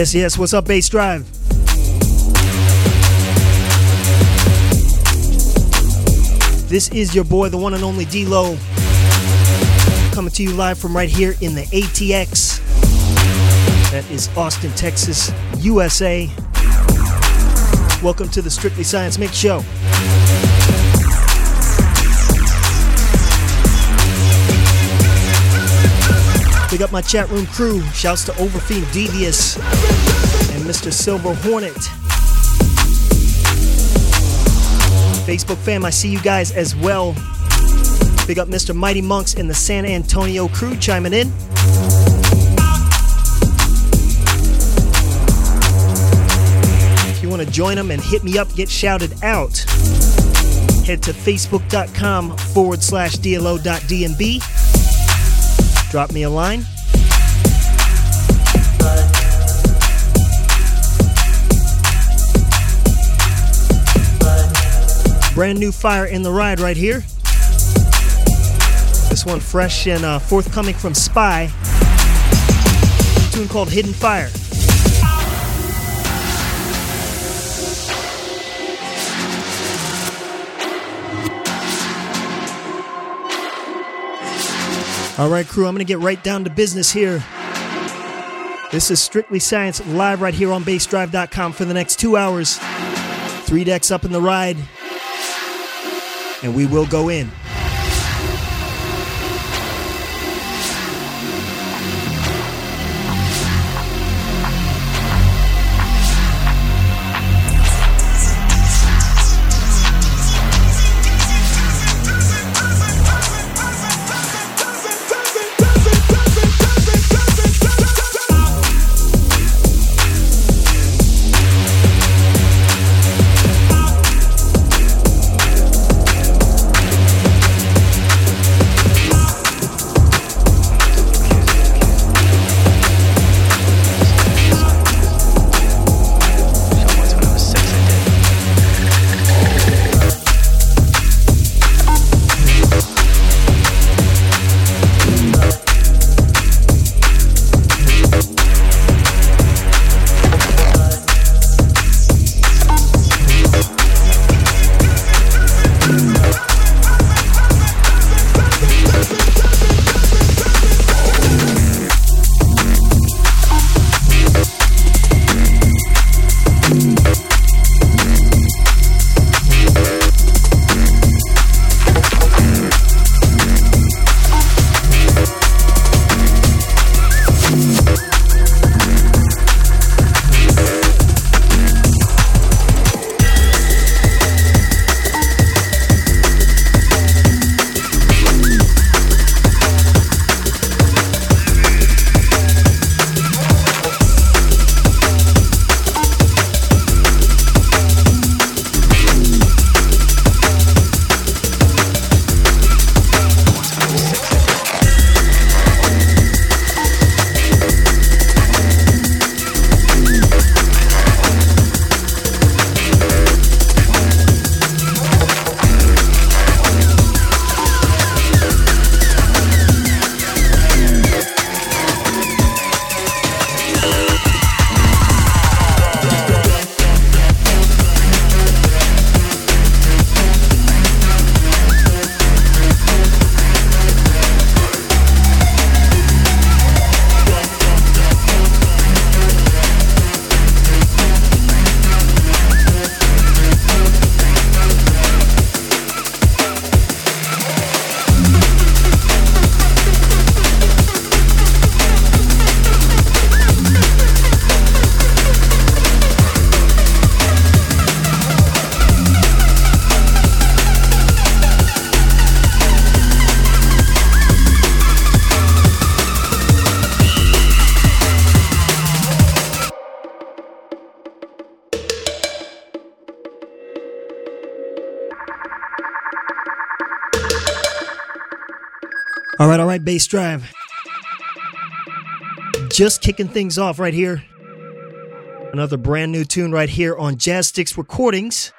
Yes, yes. What's up, Bassdrive? This is your boy, the one and only dLo, coming to you live from right here in the ATX. That is Austin, Texas, USA. Welcome to the Strictly Science Mix Show. Big up my chat room crew. Shouts to Overfiend Devious and Mr. Silver Hornet. Facebook fam, I see you guys as well. Big up Mr. Mighty Monks and the San Antonio crew chiming in. If you want to join them and hit me up, get shouted out, head to facebook.com forward slash DLO.DNB. Drop me a line. Brand new fire in the ride right here. This one fresh and uh, forthcoming from Spy. A tune called Hidden Fire. All right, crew, I'm going to get right down to business here. This is Strictly Science live right here on bassdrive.com for the next two hours. Three decks up in the ride, and we will go in. Bass drive. Just kicking things off right here. Another brand new tune right here on Jazzsticks Recordings.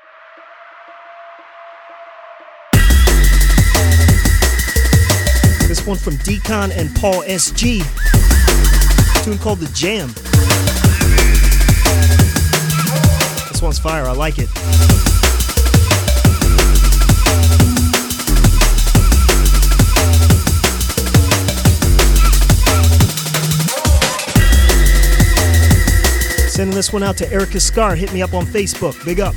This one from Decon and Paul SG. tune called The Jam. This one's fire. I like it. Sending this one out to Erica Scar. Hit me up on Facebook. Big up.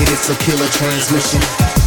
Yeah.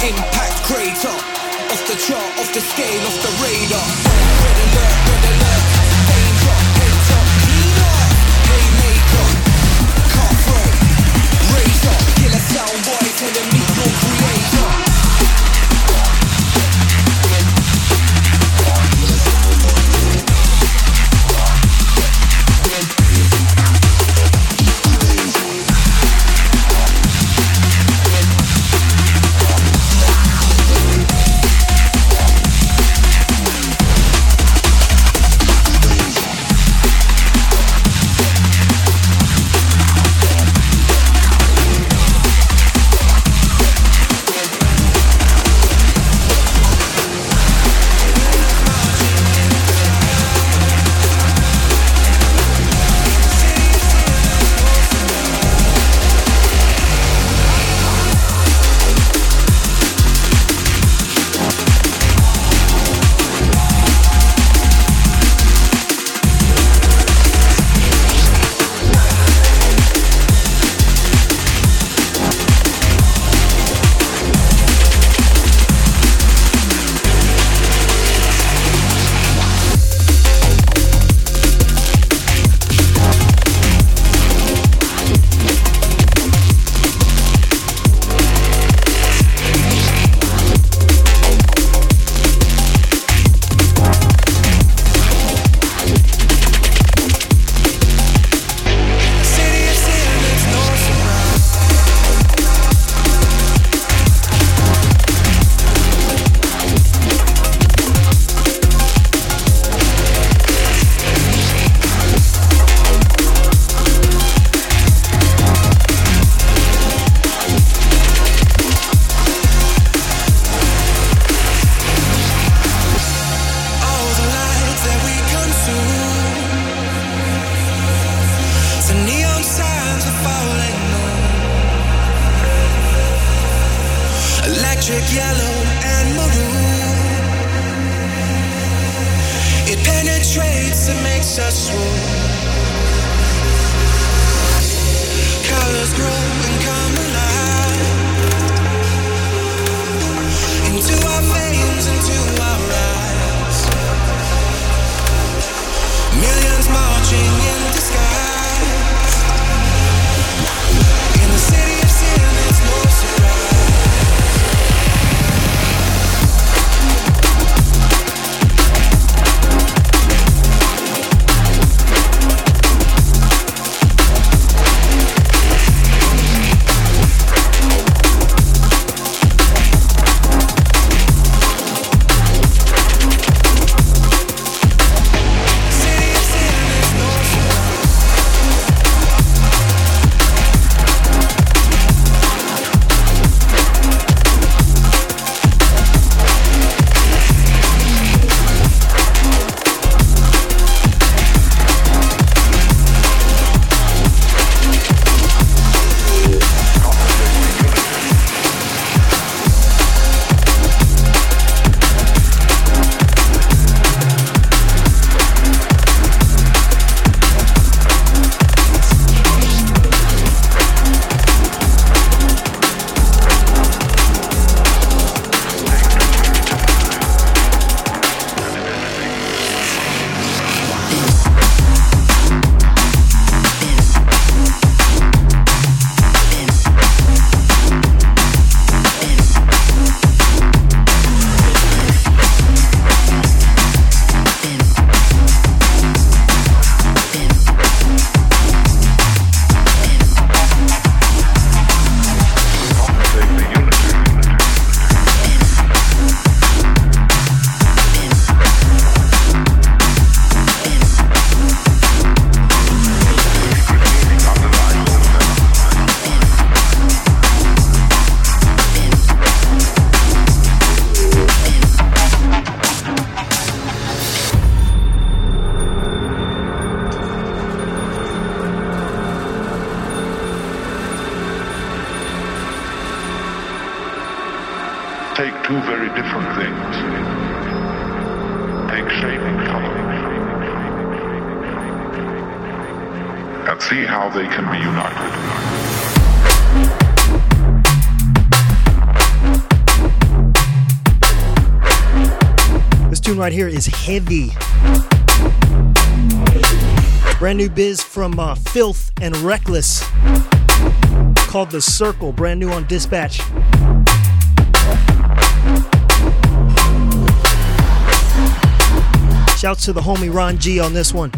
Impact crater. Off the chart, off the scale, off the radar. Red alert, red alert. Danger, danger. Leader, haymaker. Cutthroat, razor. Killer sound boy telling me. Right here is heavy. Brand new biz from uh, Philth and Reckless called The Circle, brand new on Dispatch. Shouts to the homie Ron G on this one.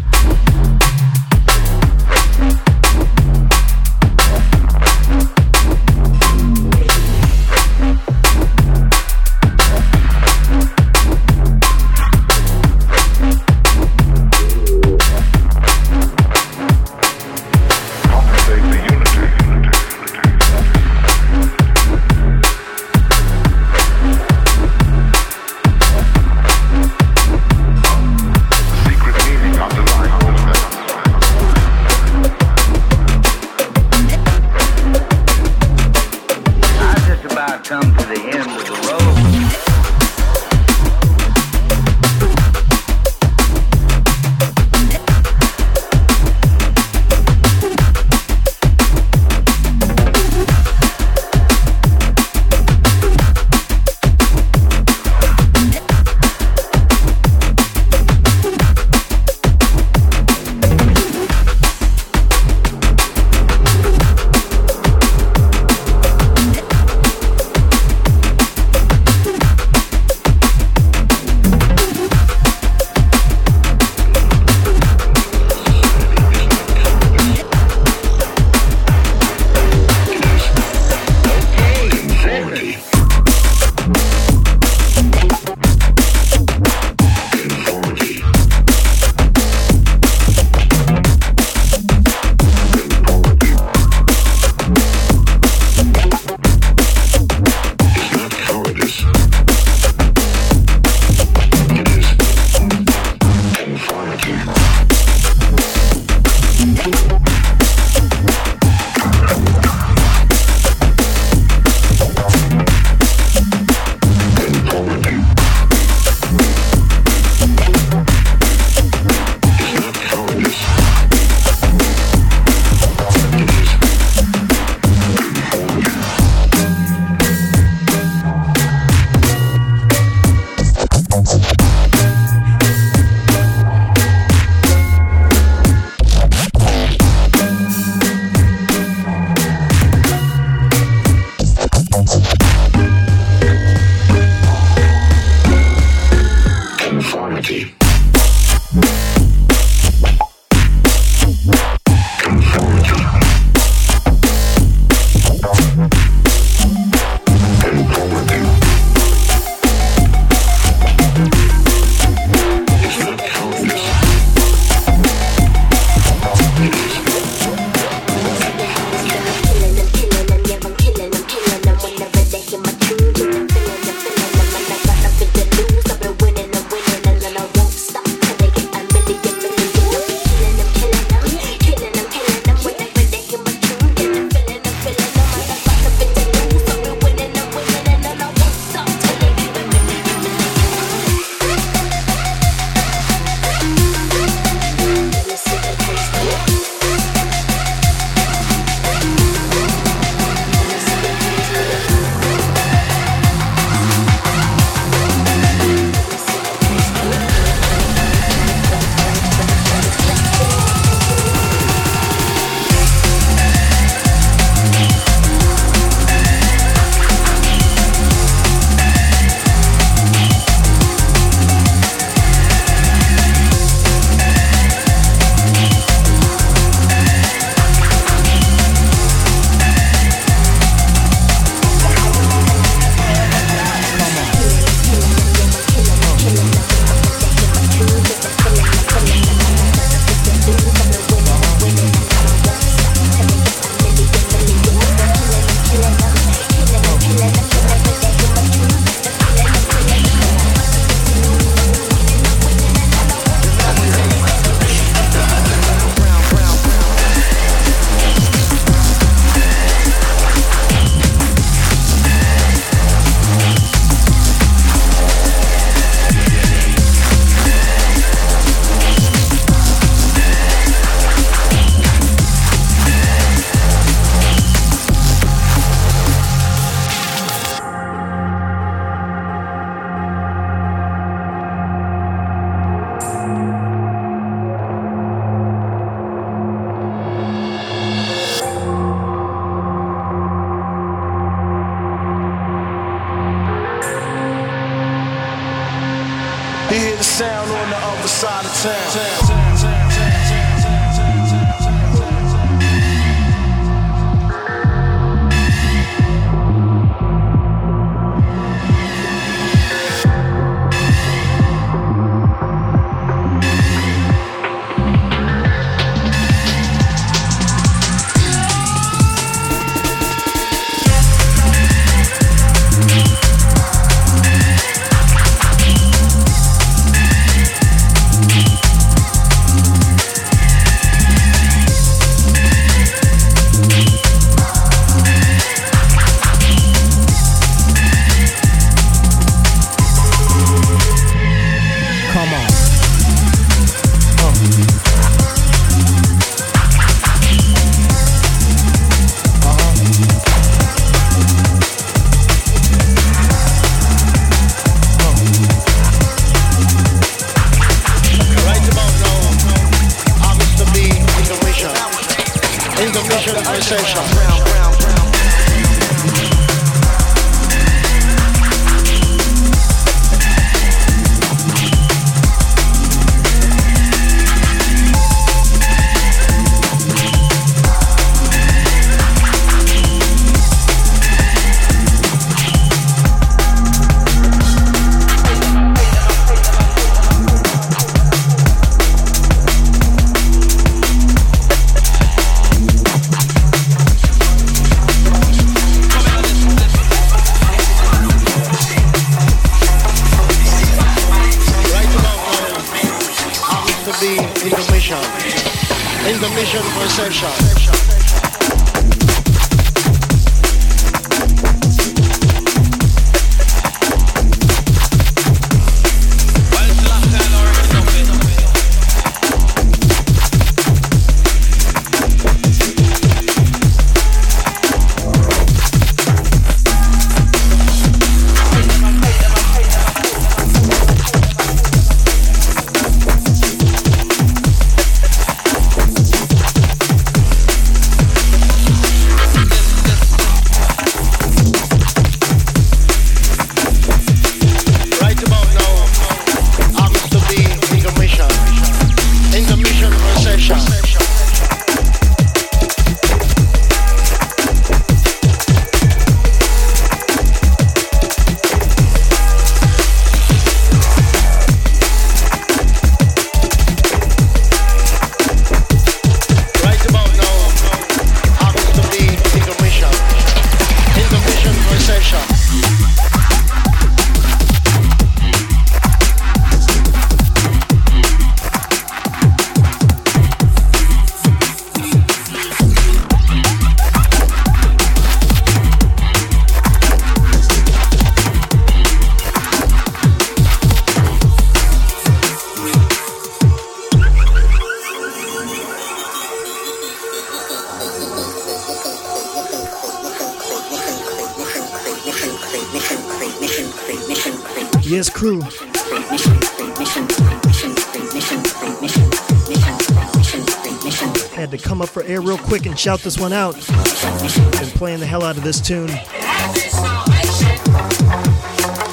And shout this one out. Been playing the hell out of this tune.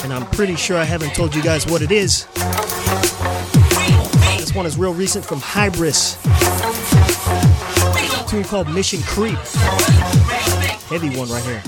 And I'm pretty sure I haven't told you guys what it is. This one is real recent from Hybris. A tune called Mission Creep. Heavy one right here.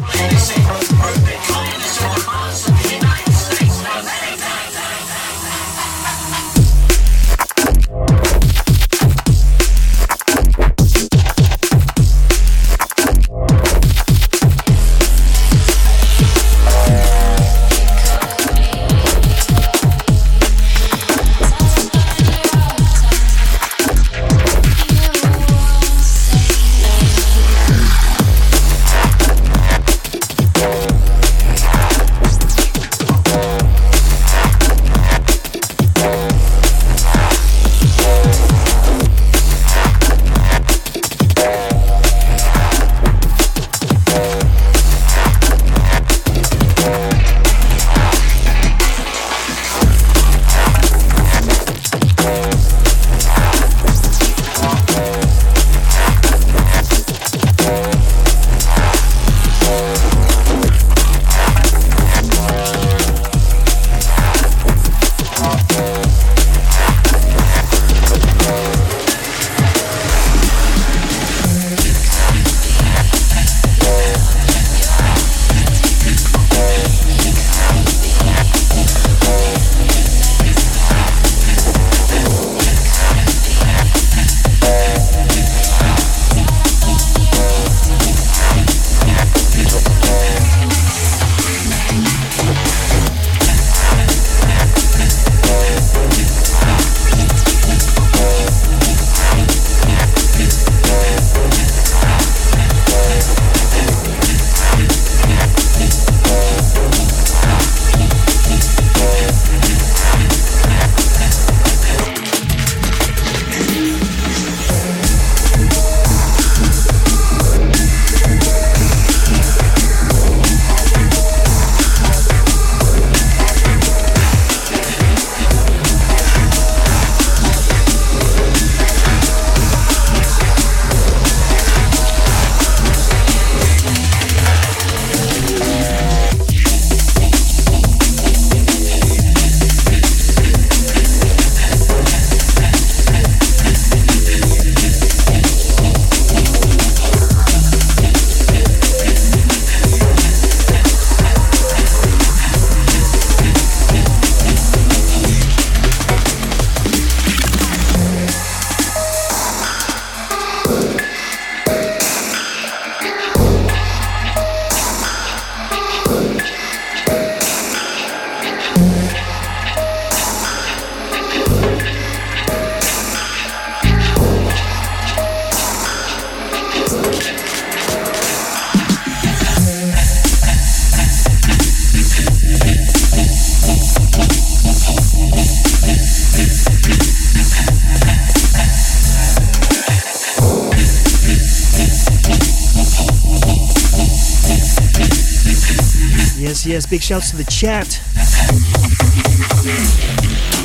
Big shouts to the chat.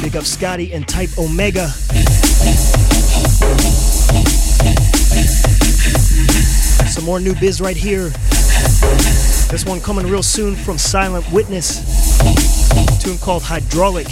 Big up Scotty and Type Omega. Some more new biz right here. This one coming real soon from Silent Witness. A tune called Hydraulic.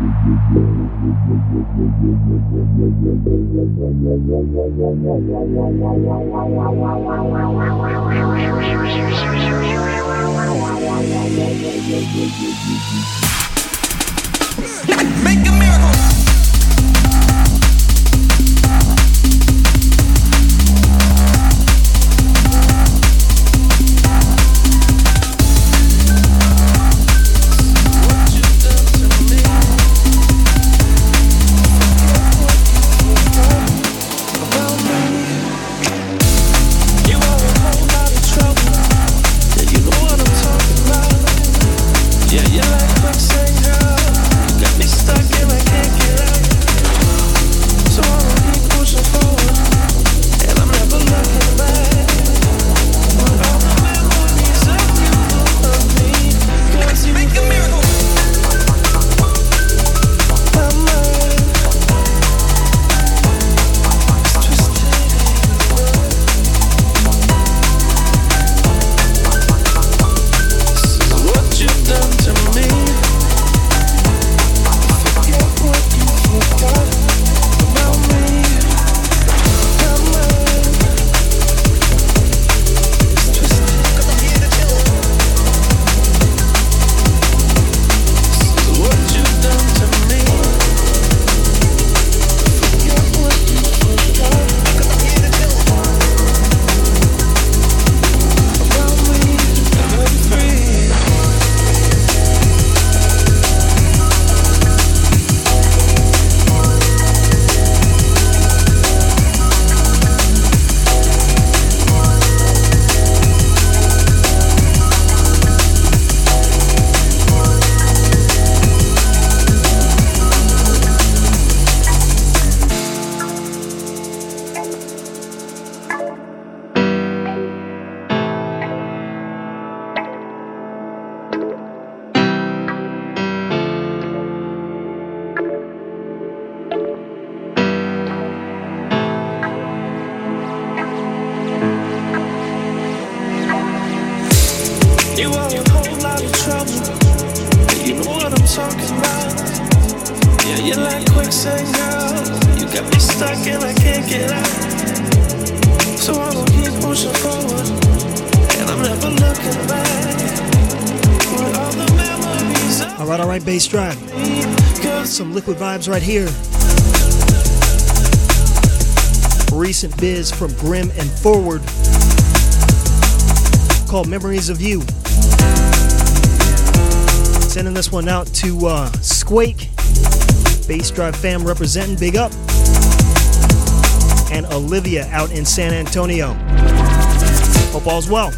Make a miracle. Vibes right here. Recent biz from Grim and Forward called Memories of You. Sending this one out to uh, Squake, Bassdrive fam representing, big up. And Olivia out in San Antonio. Hope all's well.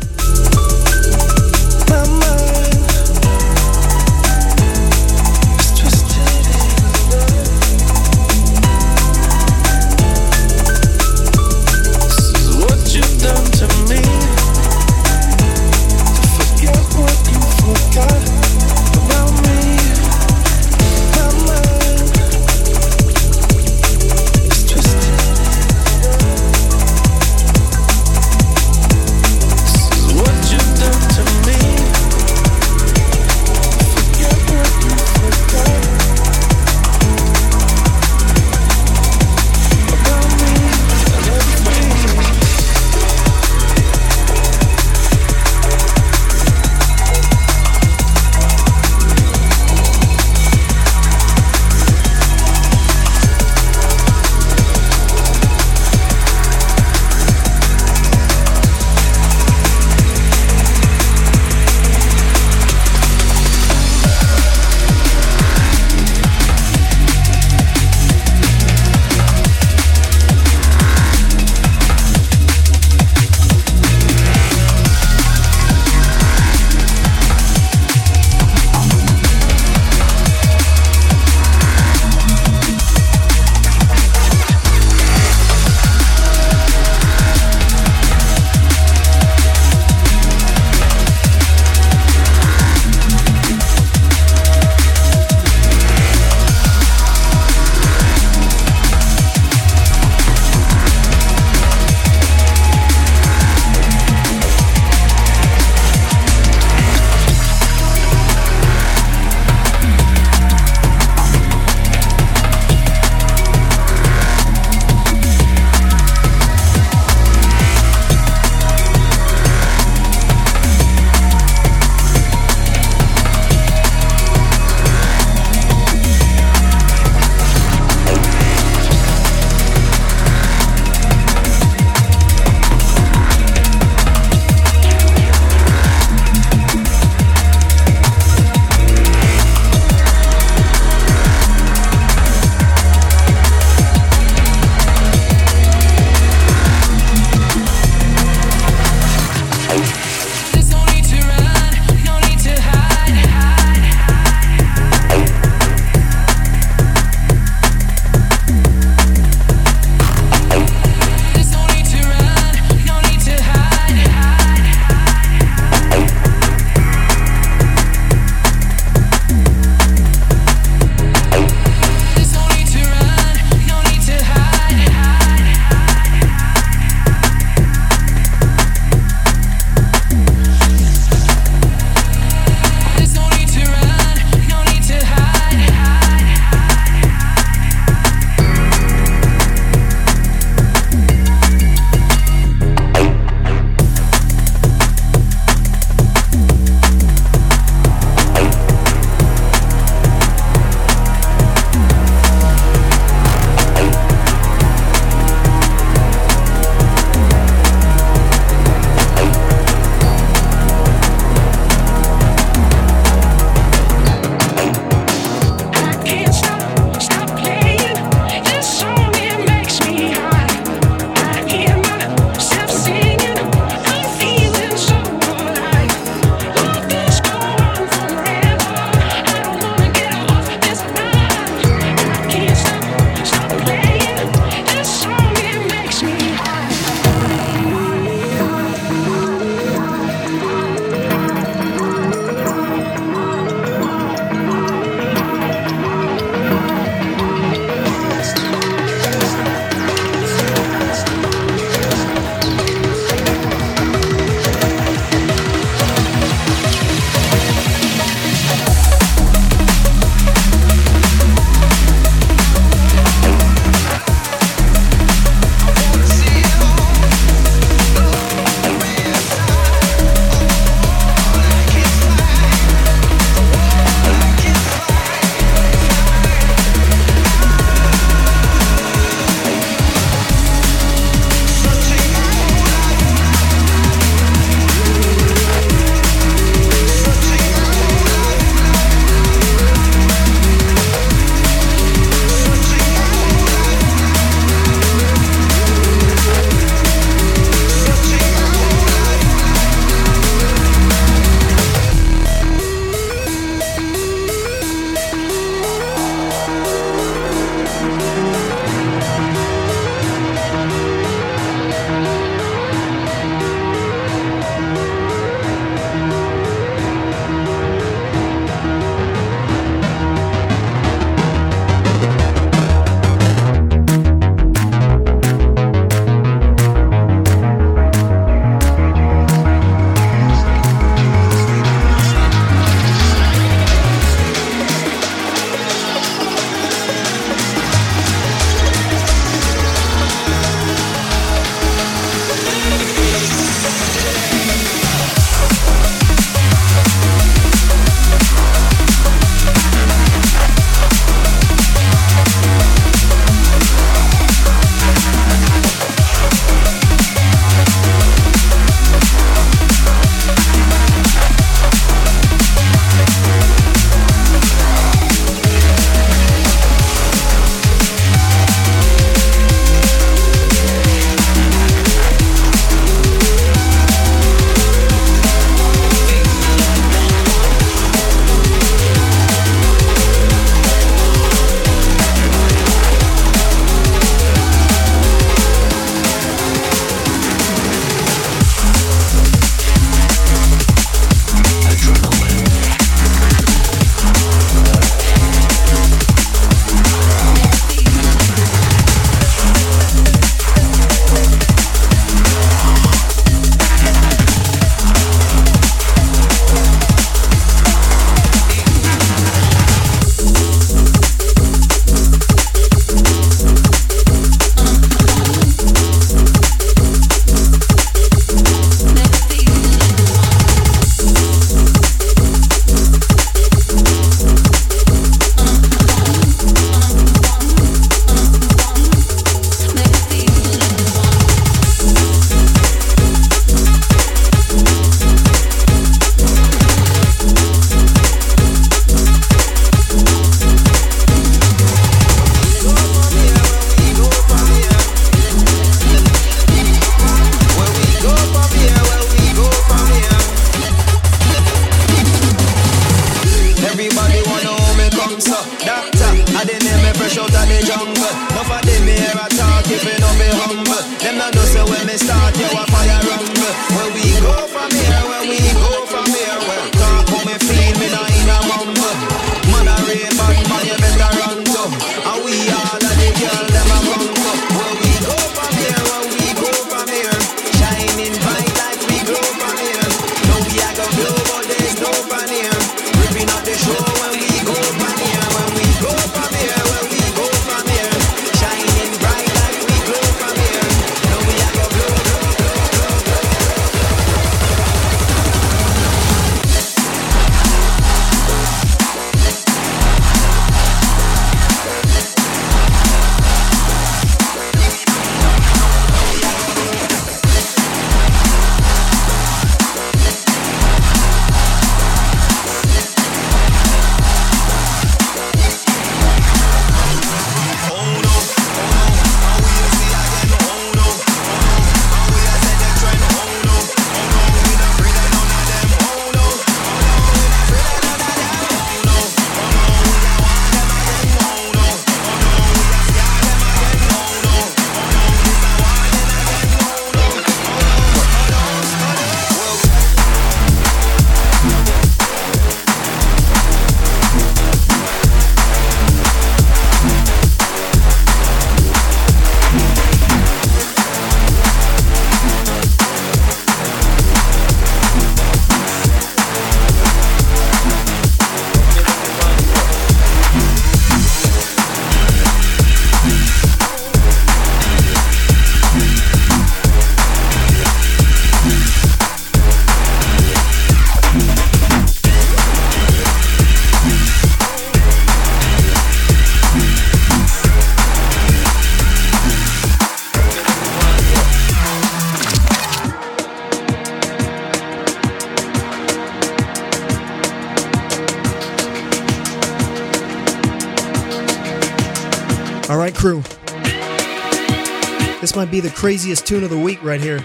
craziest tune of the week right here.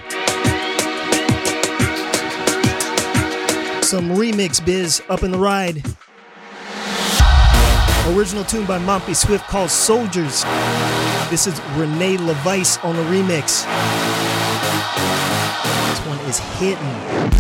Some remix biz up in the ride. Original tune by Mampi Swift called Soldiers. This is Rene LaVice on the remix. This one is hitting.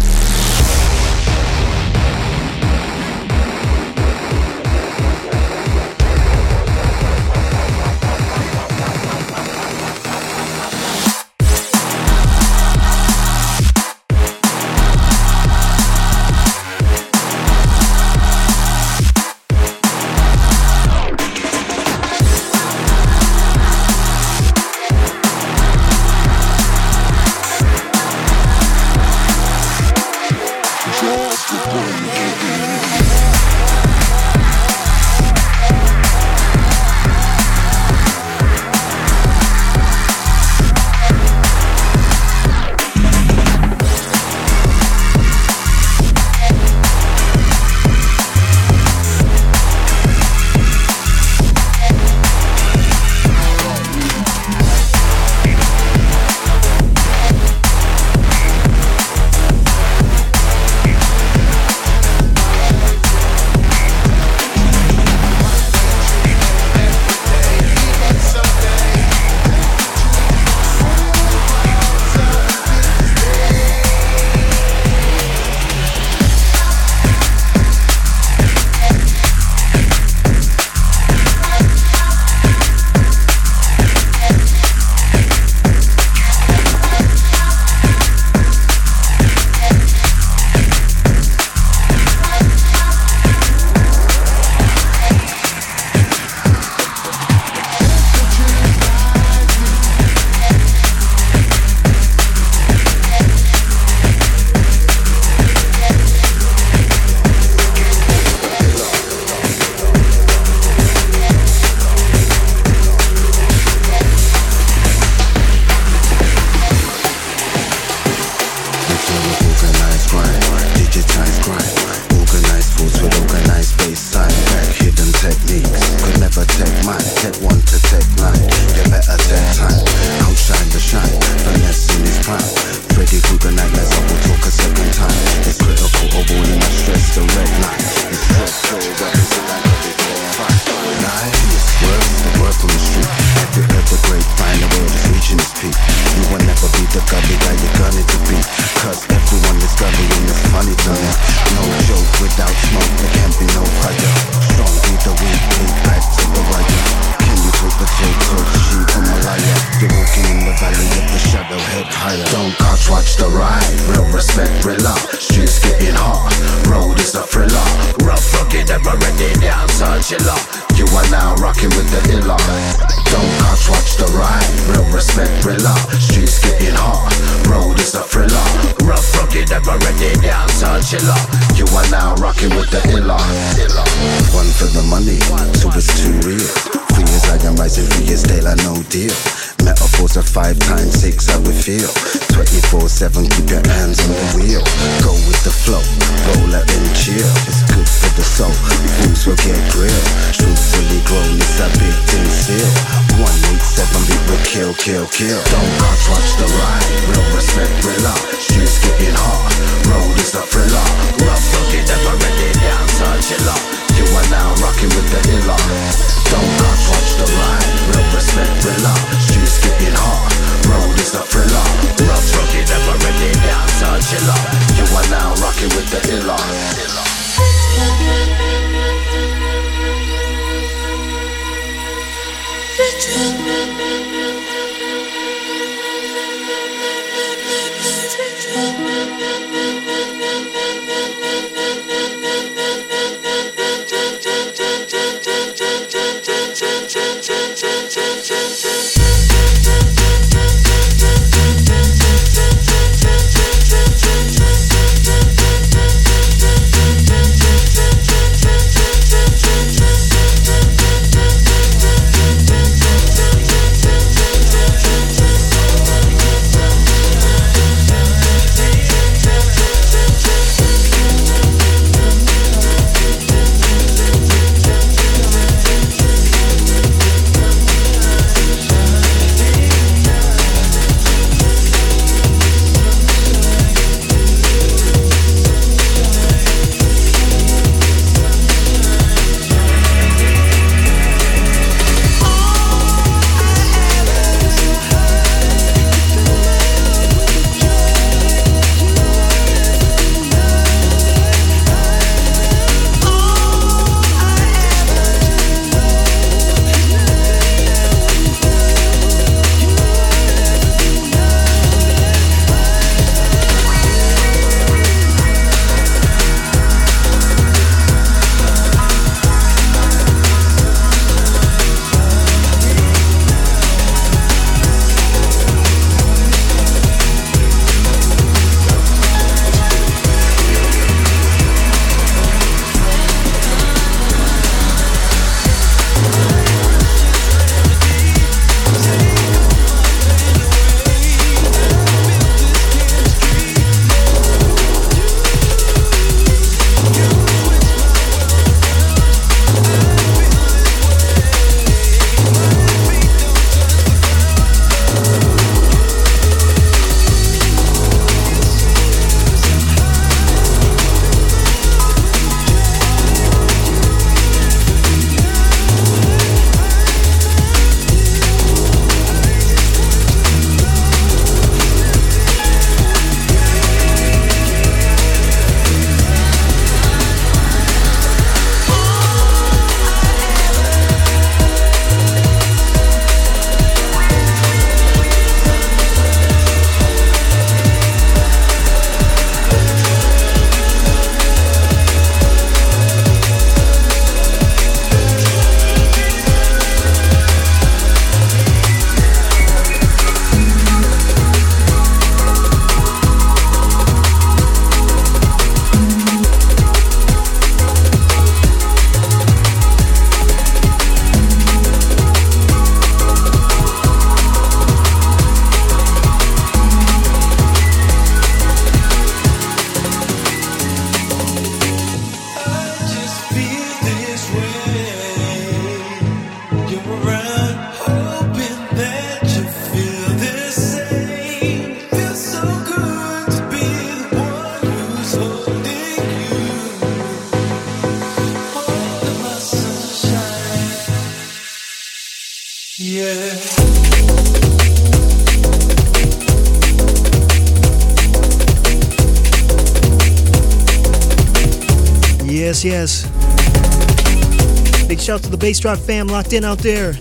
Shout to the Bassdrive fam locked in out there.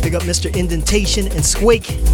Big up Mr. Indentation and Squake.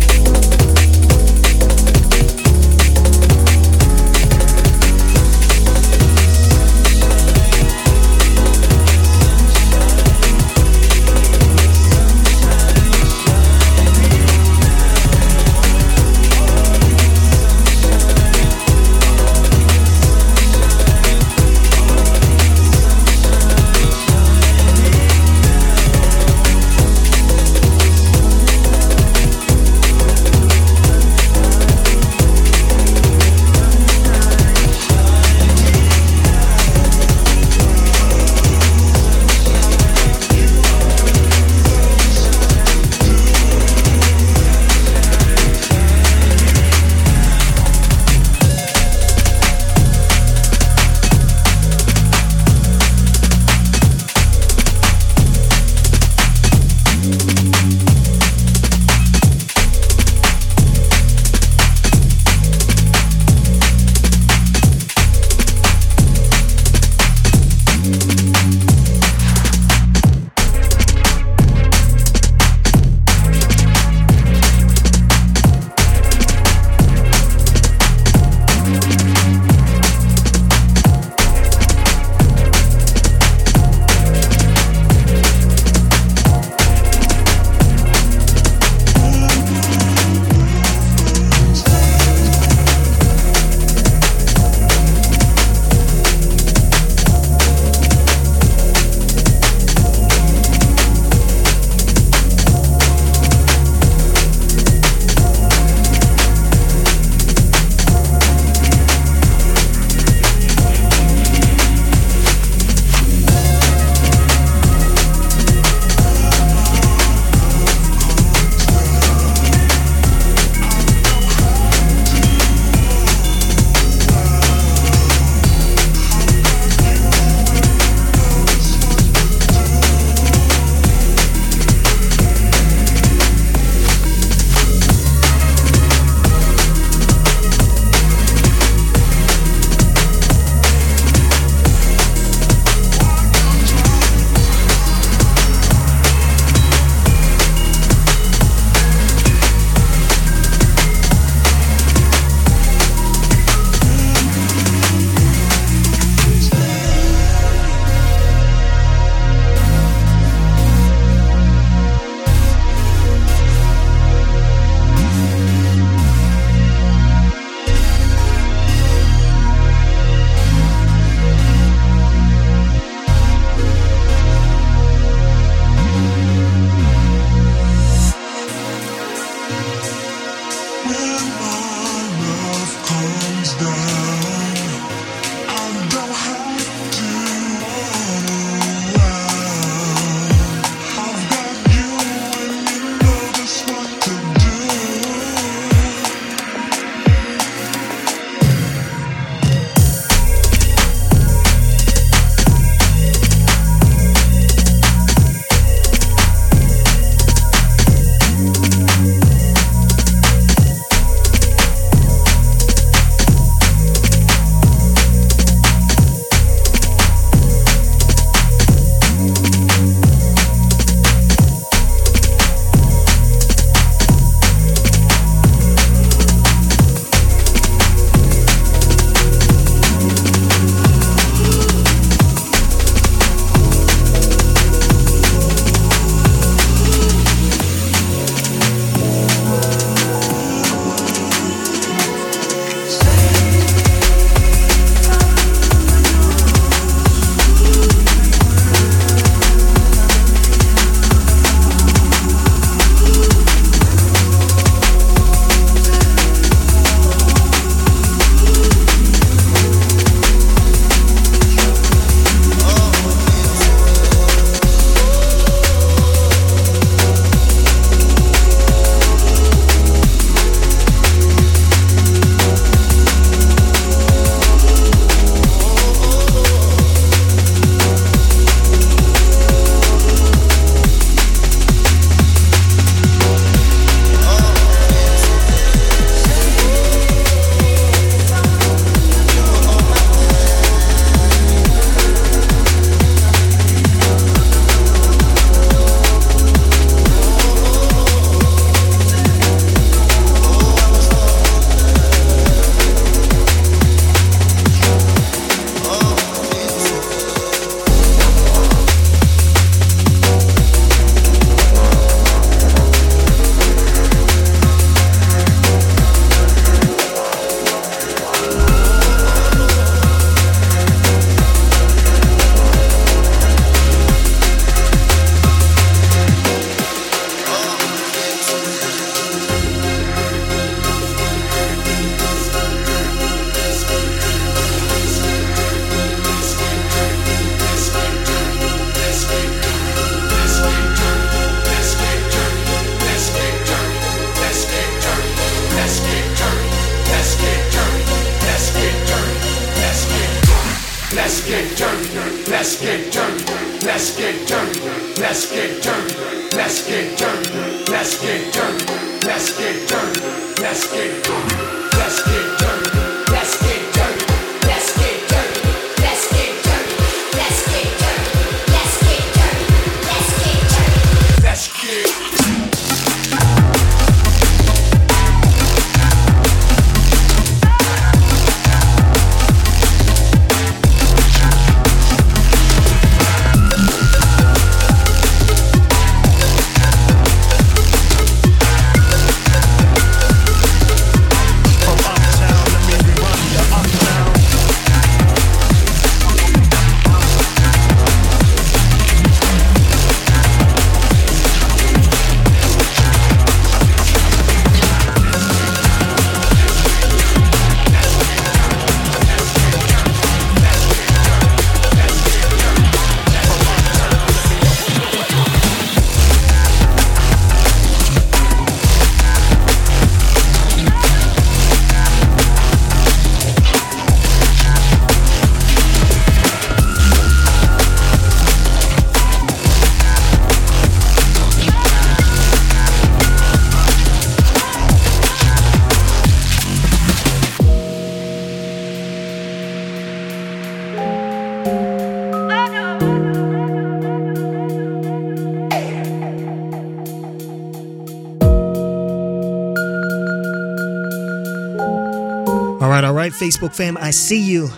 Facebook fam, I see you.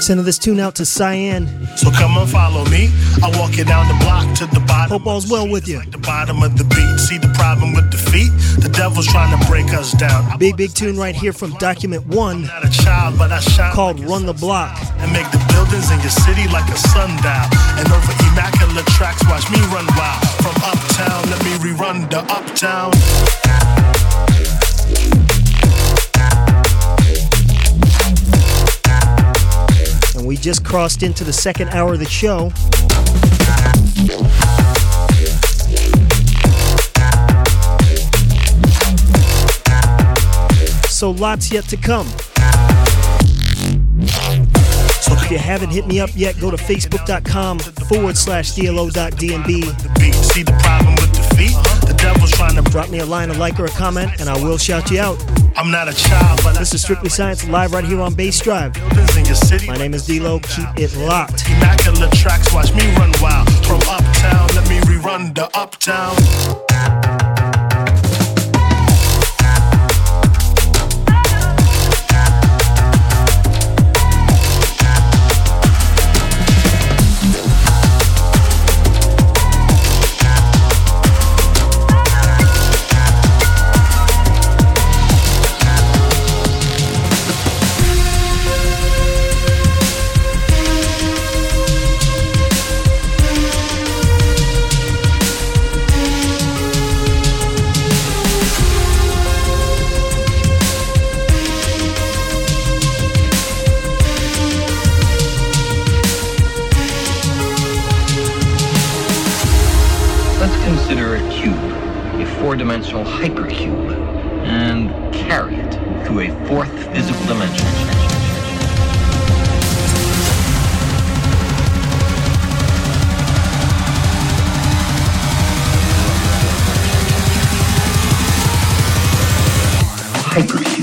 Sending this tune out to Cyan. So come and follow me. I walk you down the block to the bottom. Hope all's well with you. Like the bottom of the beat. See the problem with defeat? The devil's trying to break us down. Big, big tune right here from Document One. Not a child, but I shine called like Run the Block. And make the buildings in your city like a sundial. And over immaculate tracks, watch me run wild. From uptown, let me rerun the uptown. Just crossed into the second hour of the show. So lots yet to come. So if you haven't hit me up yet, go to facebook.com forward slash DLO.DNB. See the problem with the feet? The devil's drop me a line, a like, or a comment, and I will shout you out. I'm not a child, but this is Strictly Science live right here on Bassdrive. My name is dLo. Keep it locked. Immaculate tracks, watch me run wild. From uptown, let me rerun the uptown. Four-dimensional hypercube and carry it through a fourth physical dimension. Hypercube.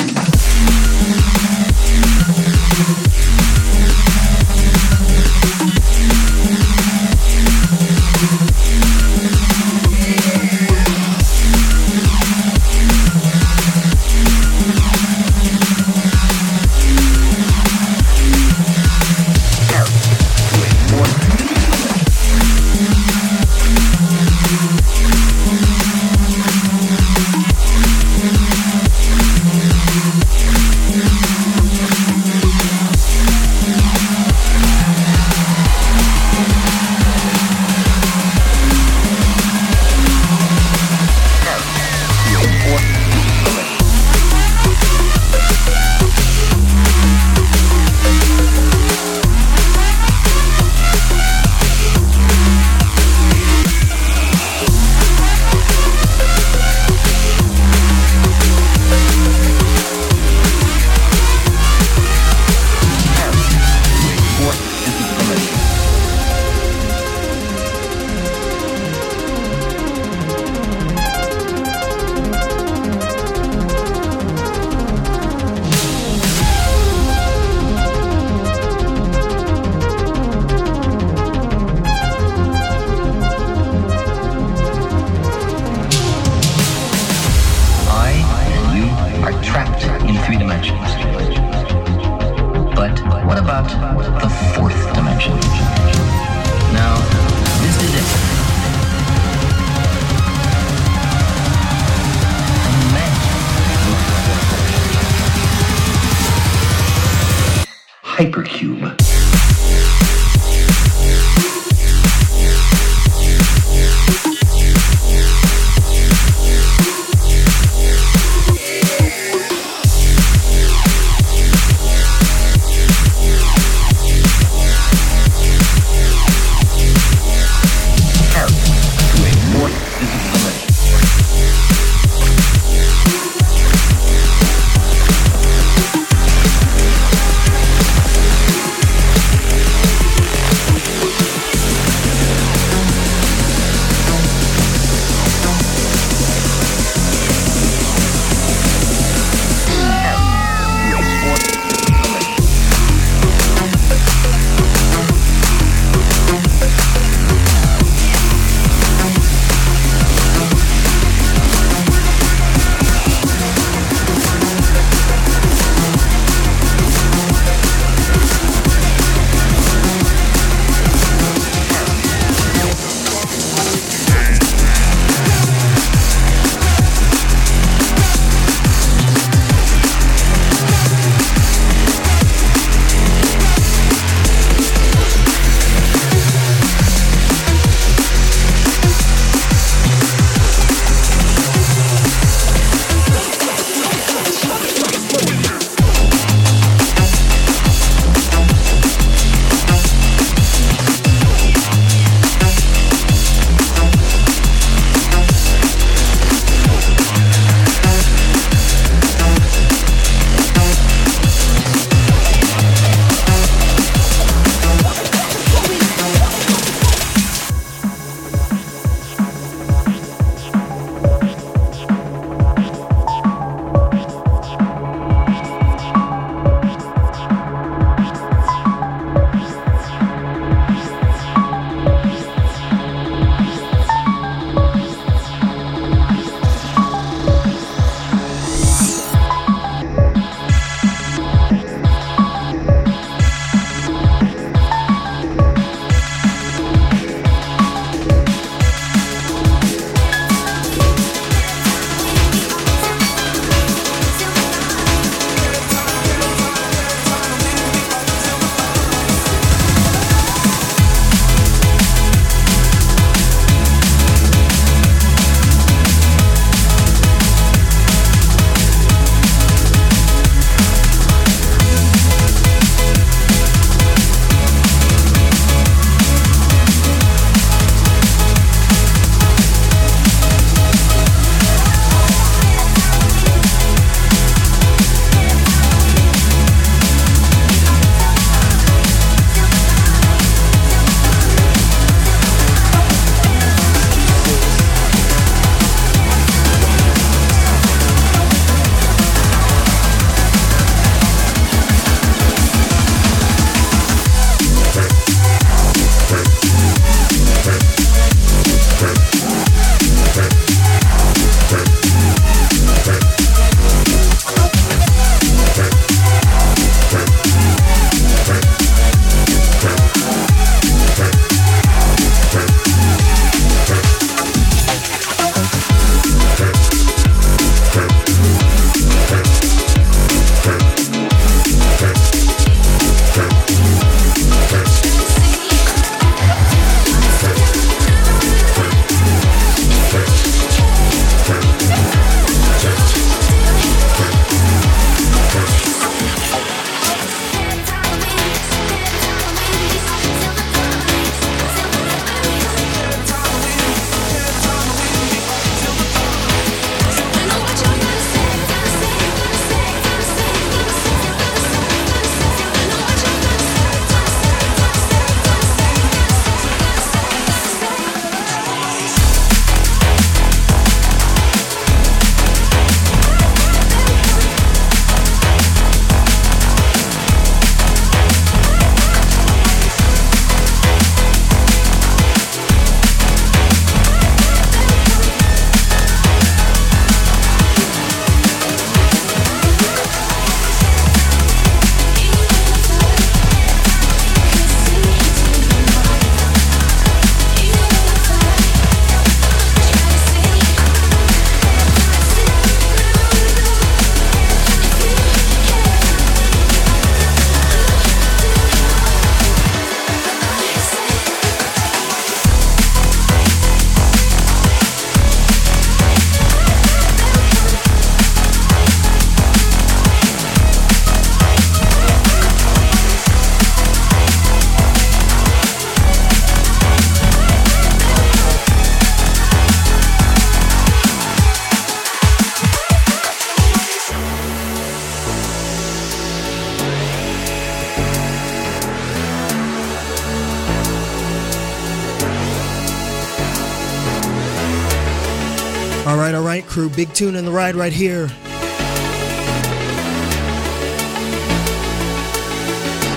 Big tune in the ride right here.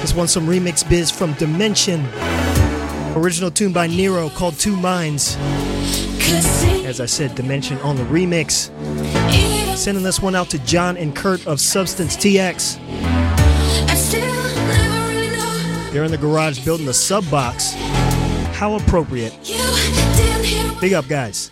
This one's some remix biz from Dimension. Original tune by Nero called Two Minds. As I said, Dimension on the remix. Sending this one out to John and Kurt of Substance TX. They're in the garage building the sub box. How appropriate. Big up, guys.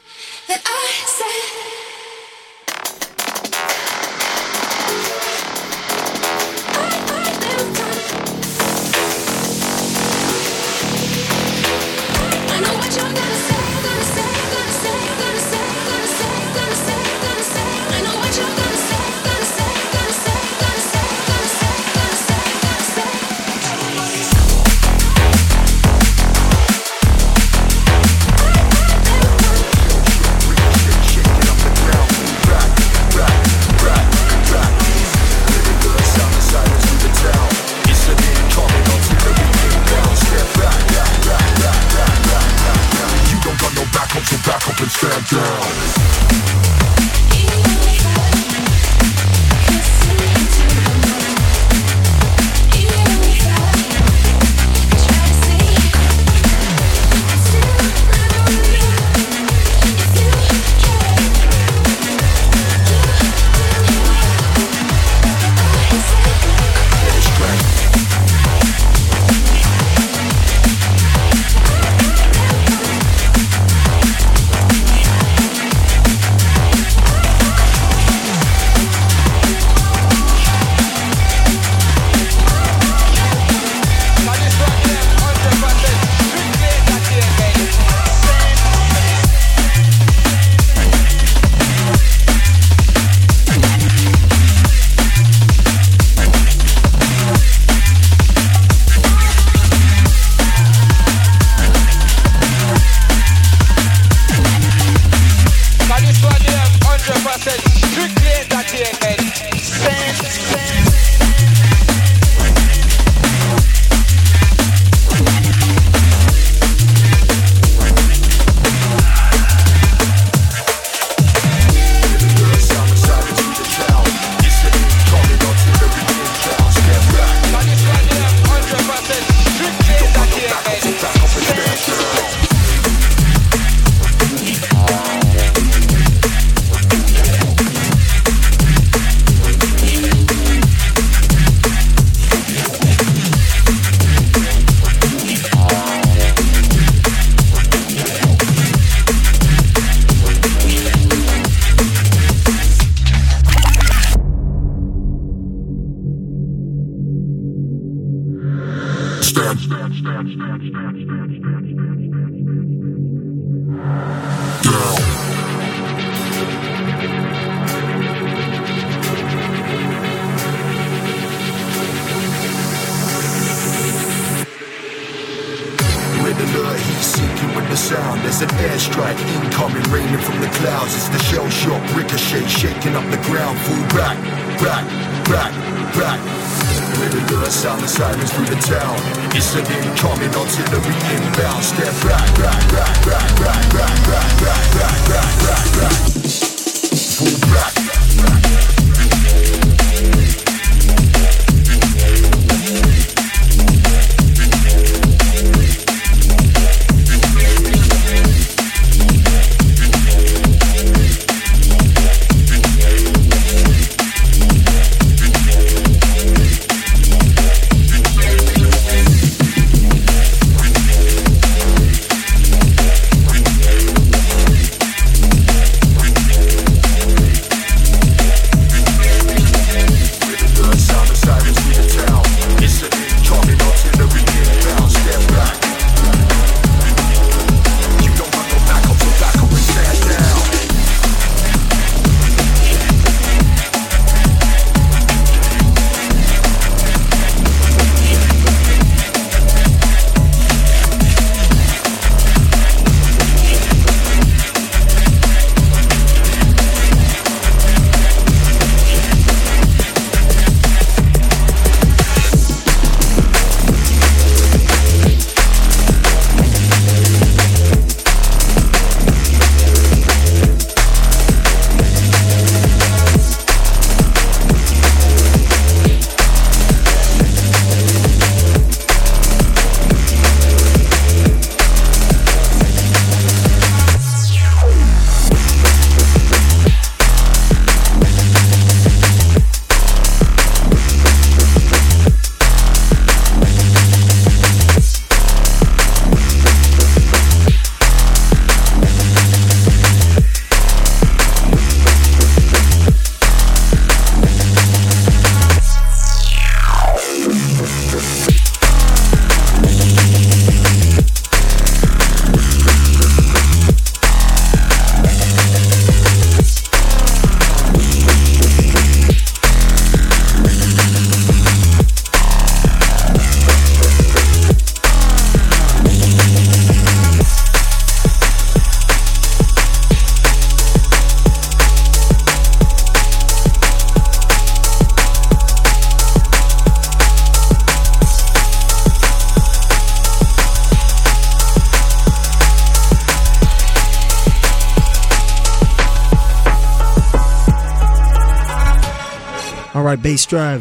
Right, Bassdrive.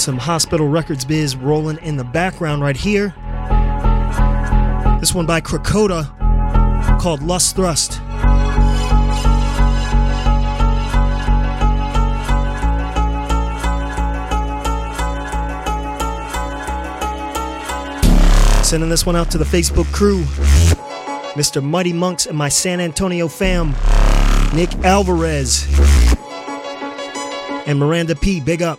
Some hospital records biz rolling in the background right here. This one by Krakota called Lust Thrust. Sending this one out to the Facebook crew. Mr. Mighty Monks and my San Antonio fam. Nick Alvarez. And Miranda P. Big up.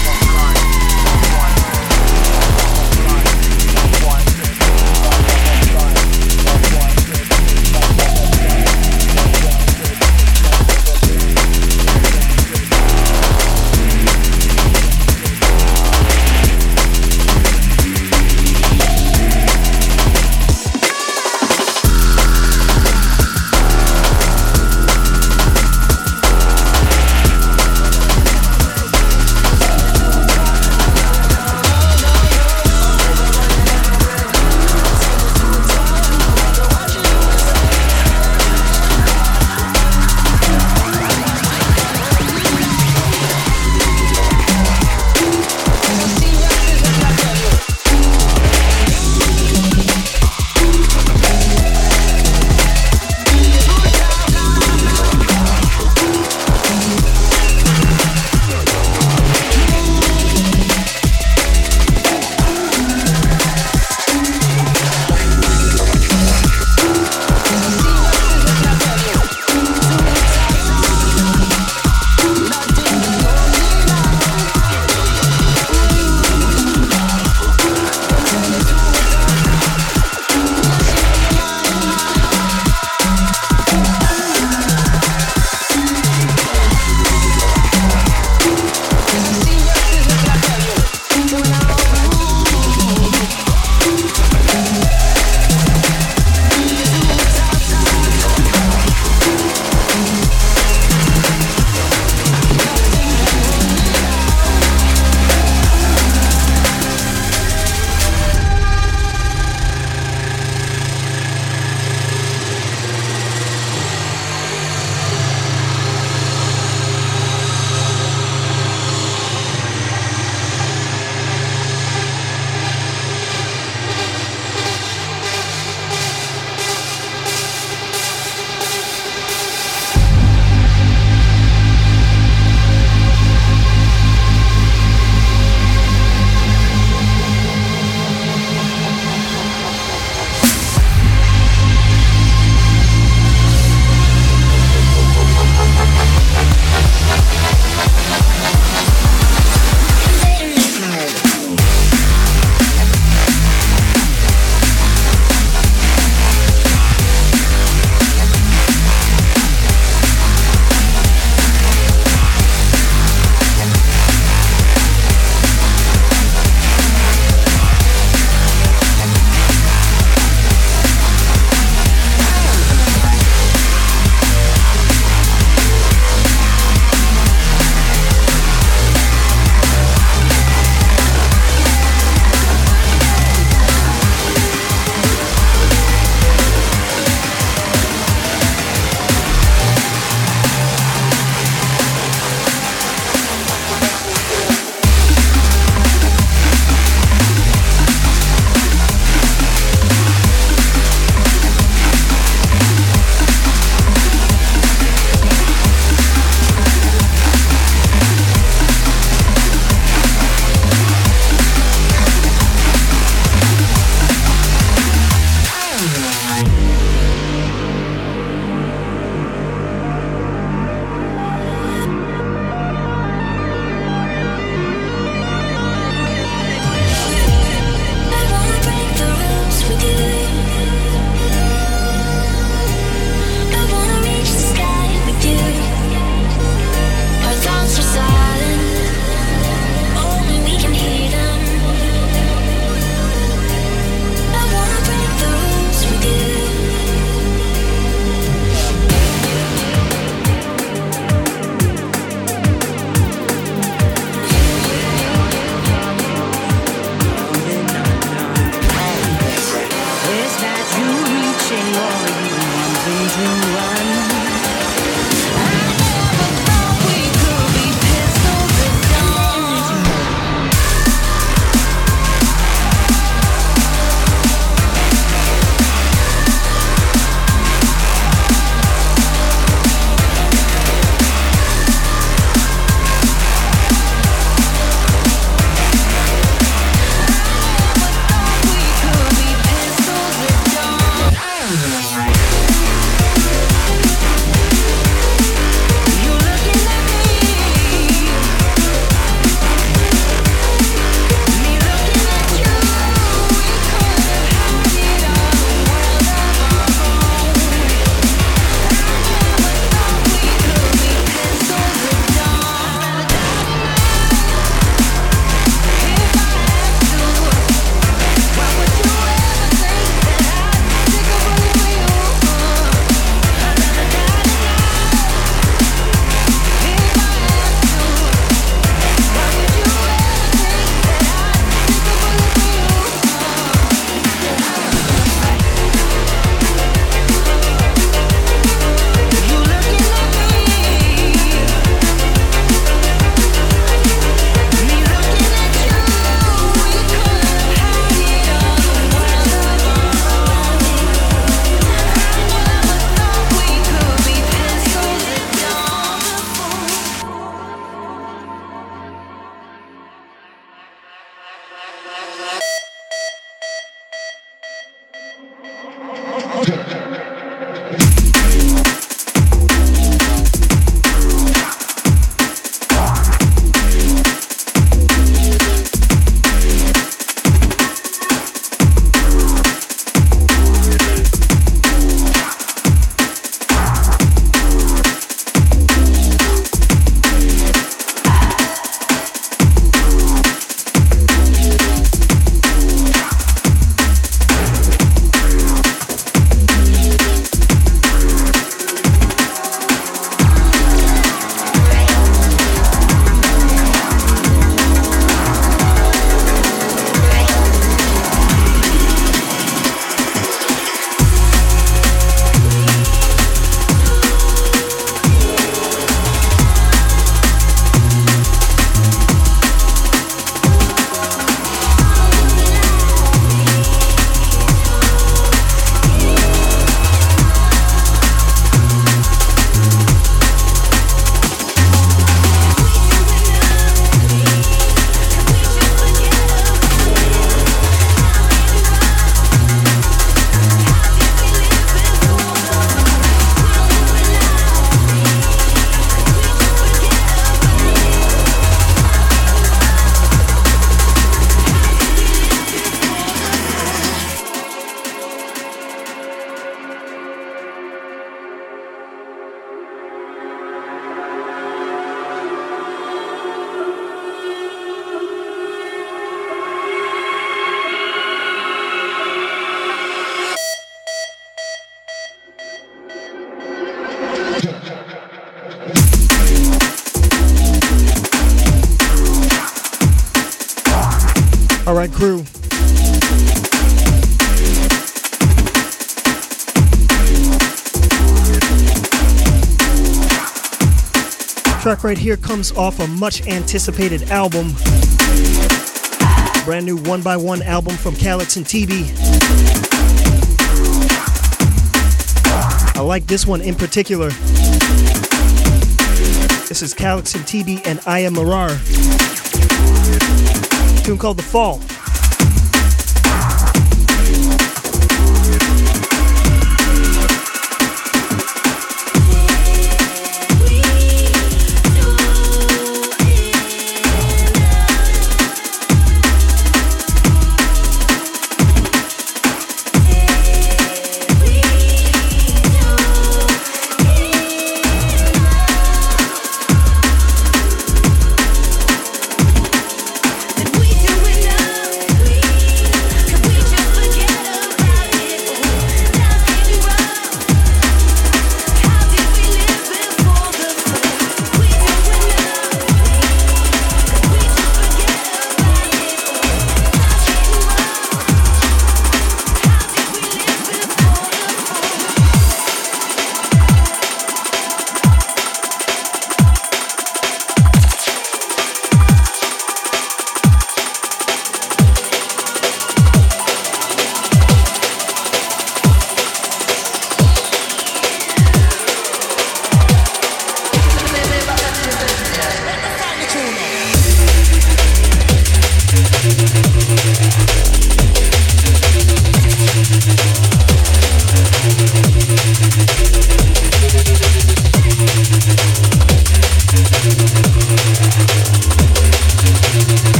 right here comes off a much anticipated album. Brand new one by one album from Calyx and TeeBee. I like this one in particular. This is Calyx and TeeBee and I Am Marar. tune called The Fall.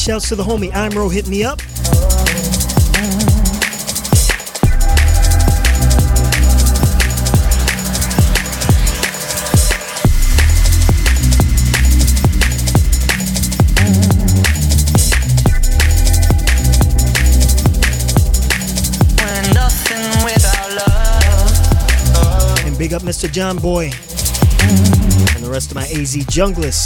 Shouts to the homie Imro hit me up. And big up Mr. John Boy and the rest of my AZ junglers.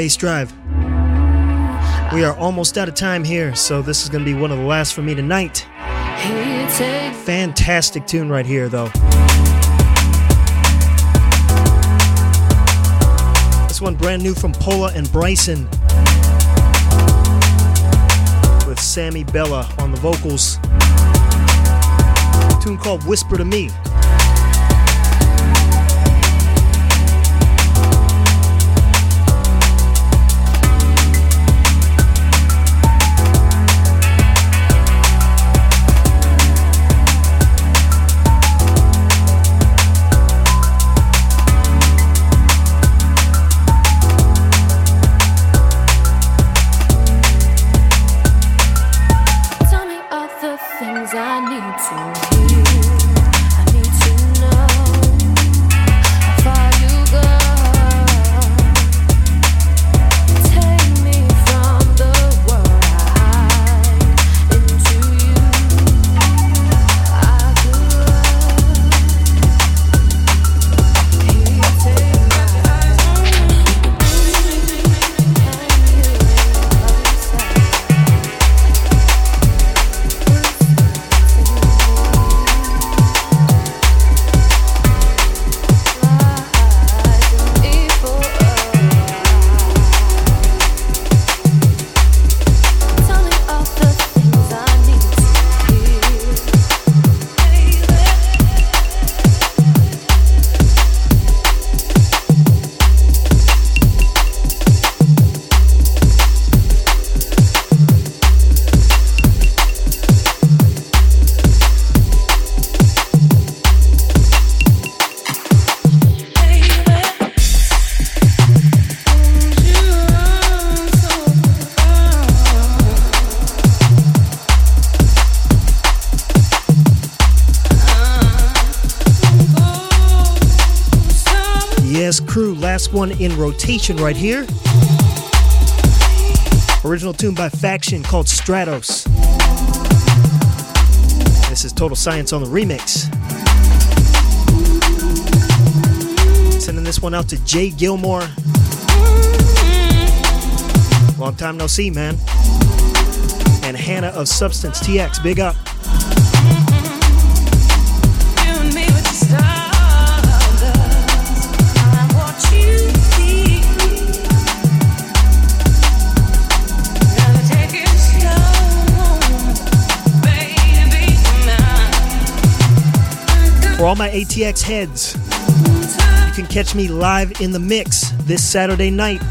Bassdrive. We are almost out of time here, so this is going to be one of the last for me tonight. Fantastic tune right here, though. This one brand new from Pola and Bryson with Sammy Bella on the vocals. A tune called Whisper to Me. In rotation right here. Original tune by Faction called Stratos. This is Total Science on the remix. Sending this one out to Jay Gilmore. Long time no see, man. And Hannah of Substance TX, big up. For all my ATX heads, you can catch me live in the mix this Saturday night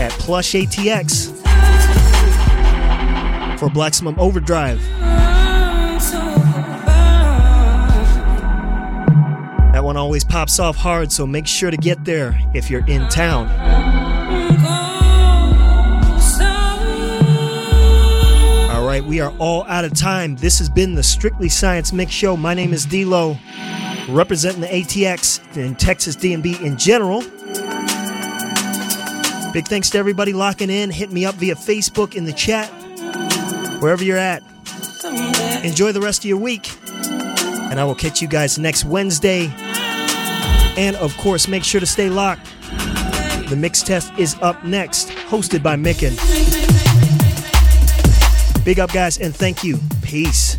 at Plush ATX for Blacksmum Overdrive. That one always pops off hard, so make sure to get there if you're in town. All right, we are all out of time. This has been the Strictly Science Mix Show. My name is dLo representing the ATX and Texas DNB in general. Big thanks to everybody locking in. Hit me up via Facebook in the chat, wherever you're at. Enjoy the rest of your week, and I will catch you guys next Wednesday. And of course, make sure to stay locked. The mix test is up next, hosted by Micken. Big up, guys, and thank you. Peace.